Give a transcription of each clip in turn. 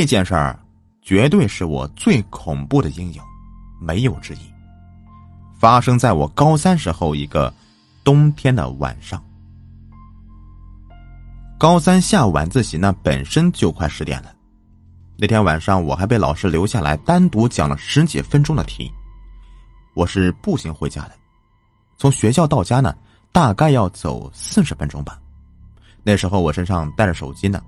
这件事儿，绝对是我最恐怖的阴影，没有之一。发生在我高三时候一个冬天的晚上。高三下晚自习呢，本身就快十点了。那天晚上，我还被老师留下来单独讲了十几分钟的题。我是步行回家的，从学校到家呢，大概要走四十分钟吧。那时候我身上带着手机呢，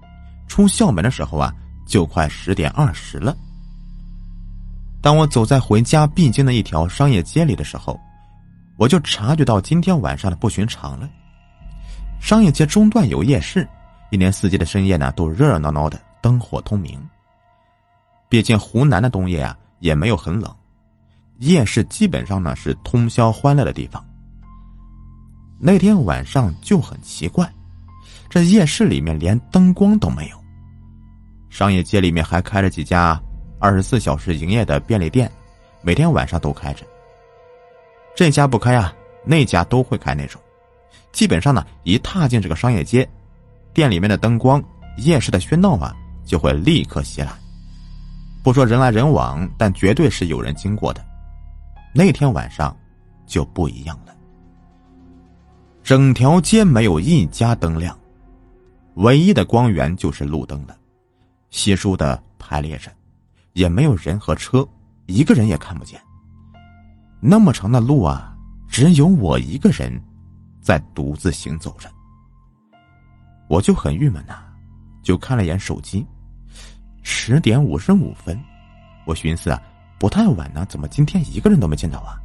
出校门的时候啊，就快十点二十了。当我走在回家必经的一条商业街里的时候，我就察觉到今天晚上的不寻常了。商业街中段有夜市，一年四季的深夜呢，都热热闹闹的，灯火通明。毕竟湖南的冬夜啊，也没有很冷，夜市基本上呢是通宵欢乐的地方。那天晚上就很奇怪，这夜市里面连灯光都没有。商业街里面还开着几家二十四小时营业的便利店，每天晚上都开着。这家不开啊，那家都会开那种。基本上呢，一踏进这个商业街，店里面的灯光、夜市的喧闹啊，就会立刻袭来。不说人来人往，但绝对是有人经过的。那天晚上就不一样了，整条街没有一家灯亮，唯一的光源就是路灯了，稀疏的排列着，也没有人和车，一个人也看不见。那么长的路啊，只有我一个人在独自行走着，我就很郁闷呐，就看了一眼手机。十点五十五分，我寻思啊，不太晚呢，怎么今天一个人都没见到啊？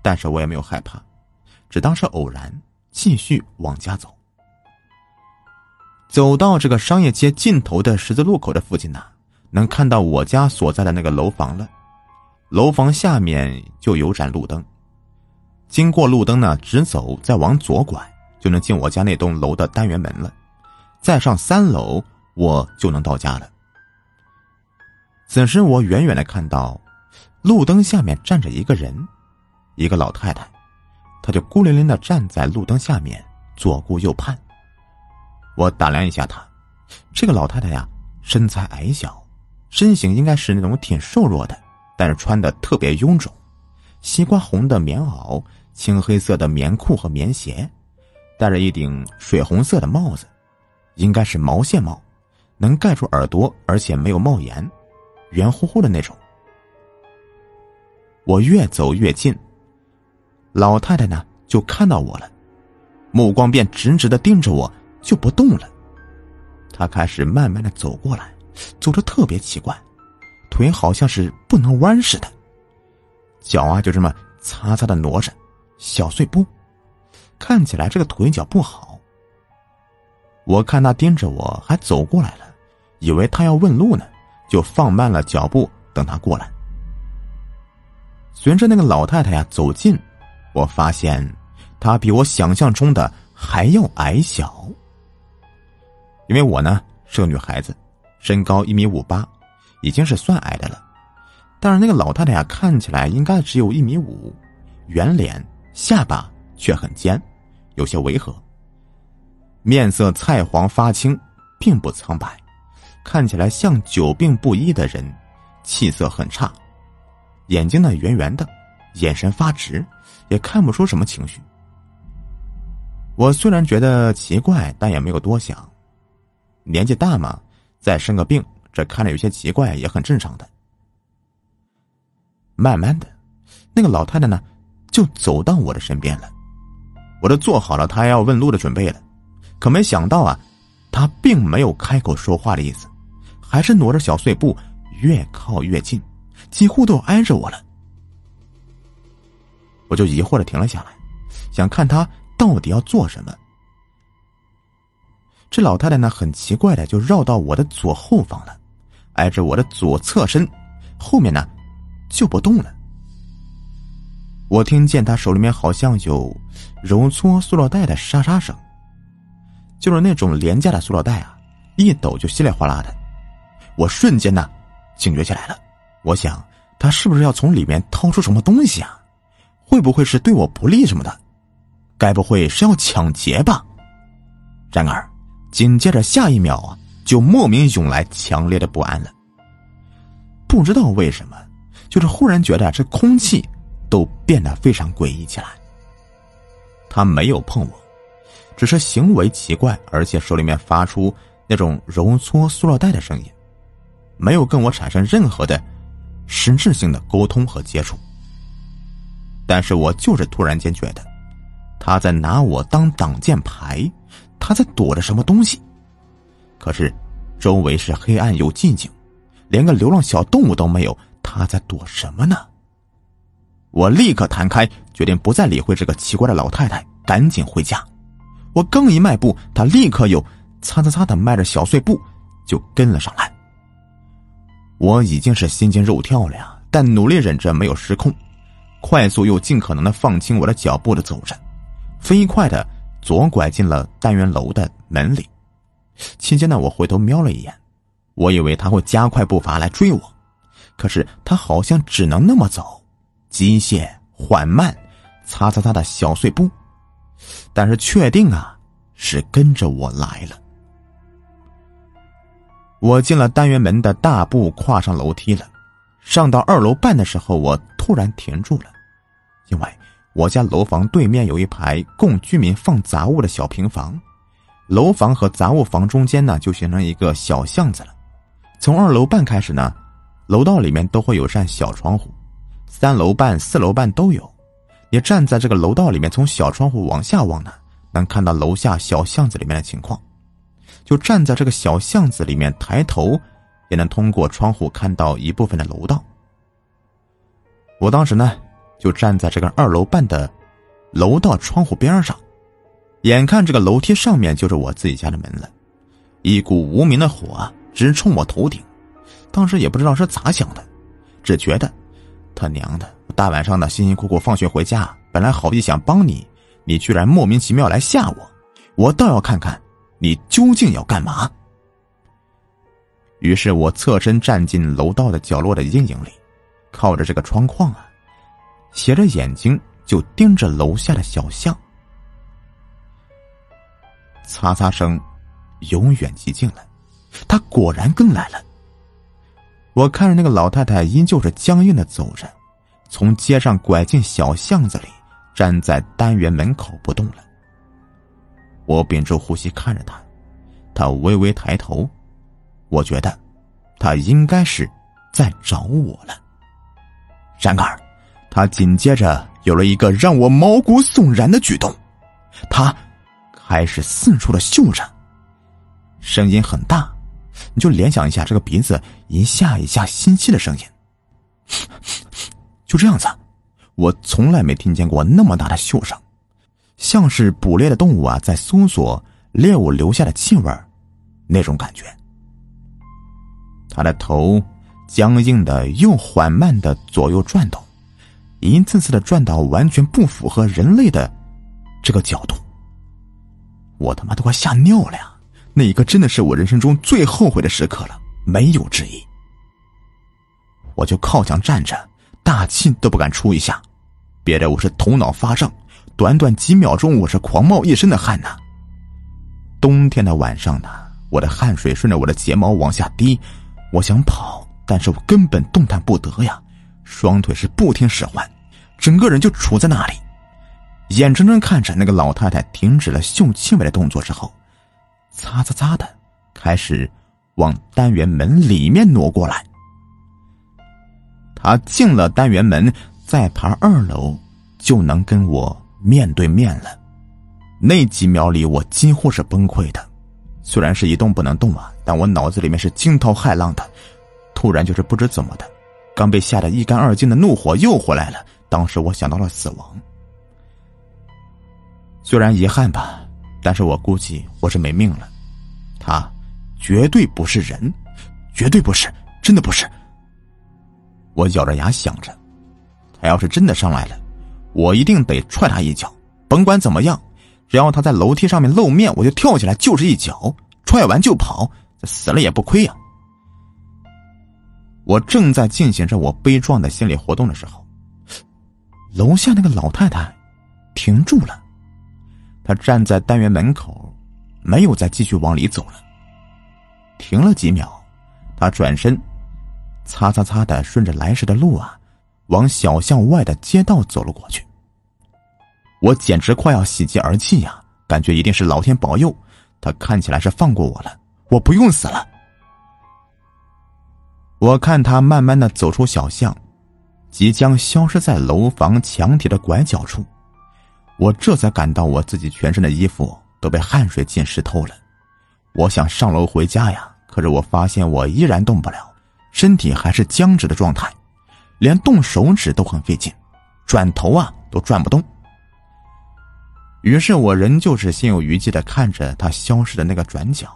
但是我也没有害怕，只当是偶然，继续往家走。走到这个商业街尽头的十字路口的附近呢，能看到我家所在的那个楼房了。楼房下面就有盏路灯，经过路灯呢，直走，再往左拐，就能进我家那栋楼的单元门了。再上三楼。我就能到家了。此时，我远远的看到，路灯下面站着一个人，一个老太太，她就孤零零的站在路灯下面，左顾右盼。我打量一下她，这个老太太呀，身材矮小，身形应该是那种挺瘦弱的，但是穿的特别臃肿，西瓜红的棉袄，青黑色的棉裤和棉鞋，戴着一顶水红色的帽子，应该是毛线帽。能盖住耳朵，而且没有帽檐，圆乎乎的那种。我越走越近，老太太呢就看到我了，目光便直直的盯着我，就不动了。他开始慢慢的走过来，走着特别奇怪，腿好像是不能弯似的，脚啊就这么擦擦的挪着，小碎步，看起来这个腿脚不好。我看他盯着我，还走过来了。以为他要问路呢，就放慢了脚步等他过来。随着那个老太太呀走近，我发现她比我想象中的还要矮小。因为我呢是个女孩子，身高一米五八，已经是算矮的了。但是那个老太太呀看起来应该只有一米五，圆脸，下巴却很尖，有些违和，面色菜黄发青，并不苍白。看起来像久病不医的人，气色很差，眼睛呢圆圆的，眼神发直，也看不出什么情绪。我虽然觉得奇怪，但也没有多想。年纪大嘛，再生个病，这看着有些奇怪也很正常的。慢慢的，那个老太太呢，就走到我的身边了，我都做好了她要问路的准备了，可没想到啊，她并没有开口说话的意思。还是挪着小碎步，越靠越近，几乎都挨着我了。我就疑惑的停了下来，想看他到底要做什么。这老太太呢，很奇怪的就绕到我的左后方了，挨着我的左侧身，后面呢就不动了。我听见她手里面好像有揉搓塑料袋的沙沙声，就是那种廉价的塑料袋啊，一抖就稀里哗啦的。我瞬间呢，警觉起来了。我想，他是不是要从里面掏出什么东西啊？会不会是对我不利什么的？该不会是要抢劫吧？然而，紧接着下一秒啊，就莫名涌来强烈的不安了。不知道为什么，就是忽然觉得这空气都变得非常诡异起来。他没有碰我，只是行为奇怪，而且手里面发出那种揉搓塑料袋的声音，没有跟我产生任何的实质性的沟通和接触。但是我就是突然间觉得，他在拿我当挡箭牌，他在躲着什么东西。可是，周围是黑暗又寂静，连个流浪小动物都没有，他在躲什么呢？我立刻弹开，决定不再理会这个奇怪的老太太，赶紧回家。我刚一迈步，他立刻又擦擦擦的迈着小碎步就跟了上来。我已经是心惊肉跳了呀，但努力忍着没有失控。快速又尽可能的放轻我的脚步的走着，飞快的左拐进了单元楼的门里。期间呢，我回头瞄了一眼，我以为他会加快步伐来追我，可是他好像只能那么走，机械缓慢，擦擦他的小碎步。但是确定啊，是跟着我来了。我进了单元门的大步跨上楼梯了。上到二楼半的时候，我突然停住了，因为我家楼房对面有一排供居民放杂物的小平房，楼房和杂物房中间呢就形成一个小巷子了。从二楼半开始呢，楼道里面都会有扇小窗户，三楼半、四楼半都有。你站在这个楼道里面，从小窗户往下望呢，能看到楼下小巷子里面的情况。就站在这个小巷子里面，抬头。也能通过窗户看到一部分的楼道。我当时呢，就站在这个二楼半的楼道窗户边上，眼看这个楼梯上面就是我自己家的门了，一股无名的火直冲我头顶。当时也不知道是咋想的，只觉得他娘的，大晚上的辛辛苦苦放学回家，本来好意想帮你，你居然莫名其妙来吓我，我倒要看看你究竟要干嘛。于是我侧身站进楼道的角落的阴影里，靠着这个窗框啊，斜着眼睛就盯着楼下的小巷。擦擦声，永远及近了。他果然跟来了。我看着那个老太太依旧是僵硬的走着，从街上拐进小巷子里，站在单元门口不动了。我屏住呼吸看着她，她微微抬头。我觉得，他应该是在找我了。然而，他紧接着有了一个让我毛骨悚然的举动，他开始四处的嗅着，声音很大，你就联想一下这个鼻子一下一下吸气的声音。就这样子，我从来没听见过那么大的嗅声，像是捕猎的动物啊在搜索猎物留下的气味那种感觉。他的头僵硬的又缓慢的左右转动，一次次的转到完全不符合人类的这个角度。我他妈都快吓尿了呀！那一刻真的是我人生中最后悔的时刻了，没有之一。我就靠墙站着，大气都不敢出一下，憋得我是头脑发胀，短短几秒钟，我是狂冒一身的汗呐。冬天的晚上呢，我的汗水顺着我的睫毛往下滴。我想跑，但是我根本动弹不得呀，双腿是不听使唤，整个人就杵在那里，眼睁睁看着那个老太太停止了秀气味的动作之后，擦擦擦的开始往单元门里面挪过来。他进了单元门，再爬二楼就能跟我面对面了。那几秒里，我几乎是崩溃的。虽然是一动不能动啊，但我脑子里面是惊涛骇浪的。突然就是不知怎么的，刚被吓得一干二净的怒火又回来了。当时我想到了死亡，虽然遗憾吧，但是我估计我是没命了。他绝对不是人，绝对不是，真的不是。我咬着牙想着，他要是真的上来了，我一定得踹他一脚，甭管怎么样。只要他在楼梯上面露面，我就跳起来就是一脚，踹完就跑，死了也不亏呀！我正在进行着我悲壮的心理活动的时候，楼下那个老太太停住了，她站在单元门口，没有再继续往里走了。停了几秒，他转身，擦擦擦的顺着来时的路啊，往小巷外的街道走了过去。我简直快要喜极而泣呀！感觉一定是老天保佑，他看起来是放过我了，我不用死了。我看他慢慢的走出小巷，即将消失在楼房墙体的拐角处，我这才感到我自己全身的衣服都被汗水浸湿透了。我想上楼回家呀，可是我发现我依然动不了，身体还是僵直的状态，连动手指都很费劲，转头啊都转不动。于是我仍旧是心有余悸的看着他消失的那个转角，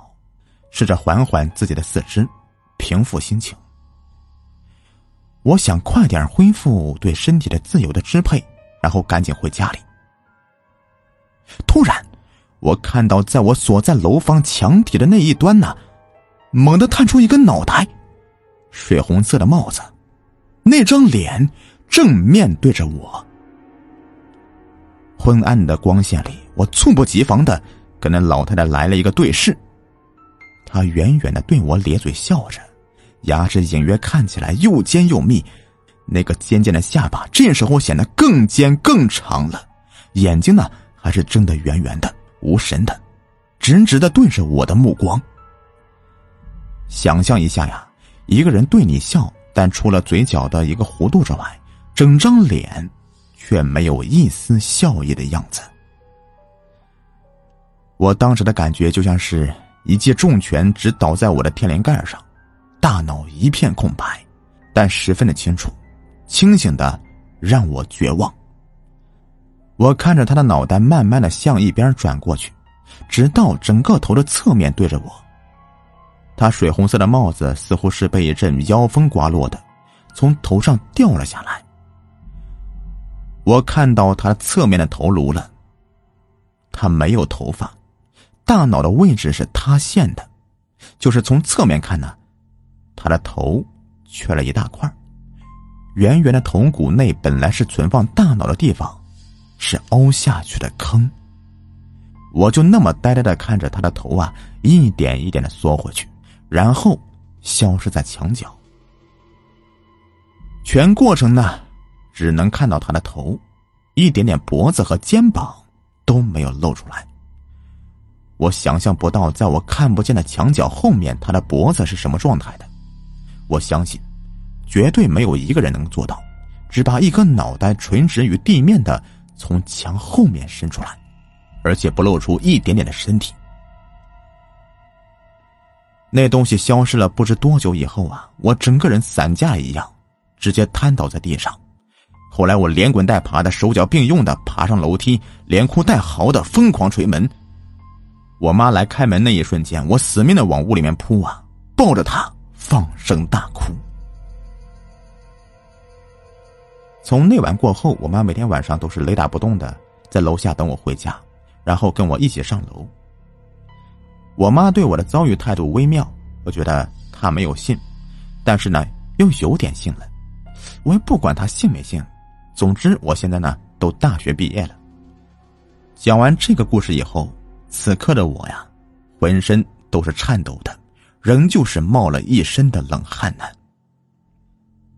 试着缓缓自己的四肢，平复心情。我想快点恢复对身体的自由的支配，然后赶紧回家里。突然，我看到在我所在楼房墙体的那一端呢，猛地探出一个脑袋，水红色的帽子，那张脸正面对着我。昏暗的光线里，我猝不及防的跟那老太太来了一个对视。她远远的对我咧嘴笑着。牙齿隐约看起来又尖又密，那个尖尖的下巴这时候显得更尖更长了，眼睛呢还是睁得圆圆的、无神的，直直的对着我的目光。想象一下呀，一个人对你笑，但除了嘴角的一个弧度之外，整张脸却没有一丝笑意的样子。我当时的感觉就像是一记重拳直倒在我的天灵盖上。大脑一片空白，但十分的清楚，清醒的让我绝望。我看着他的脑袋慢慢的向一边转过去，直到整个头的侧面对着我。他水红色的帽子似乎是被一阵妖风刮落的，从头上掉了下来。我看到他侧面的头颅了，他没有头发，大脑的位置是塌陷的，就是从侧面看呢。他的头缺了一大块，圆圆的头骨内本来是存放大脑的地方，是凹下去的坑。我就那么呆呆的看着他的头啊，一点一点的缩回去，然后消失在墙角。全过程呢，只能看到他的头，一点点脖子和肩膀都没有露出来。我想象不到，在我看不见的墙角后面，他的脖子是什么状态的。我相信，绝对没有一个人能做到，只把一颗脑袋垂直于地面的从墙后面伸出来，而且不露出一点点的身体。那东西消失了不知多久以后啊，我整个人散架一样，直接瘫倒在地上。后来我连滚带爬的，手脚并用的爬上楼梯，连哭带嚎的疯狂捶门。我妈来开门那一瞬间，我死命的往屋里面扑啊，抱着她。放声大哭。从那晚过后，我妈每天晚上都是雷打不动的在楼下等我回家，然后跟我一起上楼。我妈对我的遭遇态度微妙，我觉得她没有信，但是呢又有点信了。我也不管她信没信，总之我现在呢都大学毕业了。讲完这个故事以后，此刻的我呀，浑身都是颤抖的。仍旧是冒了一身的冷汗呢。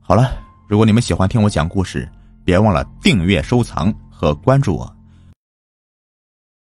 好了，如果你们喜欢听我讲故事，别忘了订阅、收藏和关注我。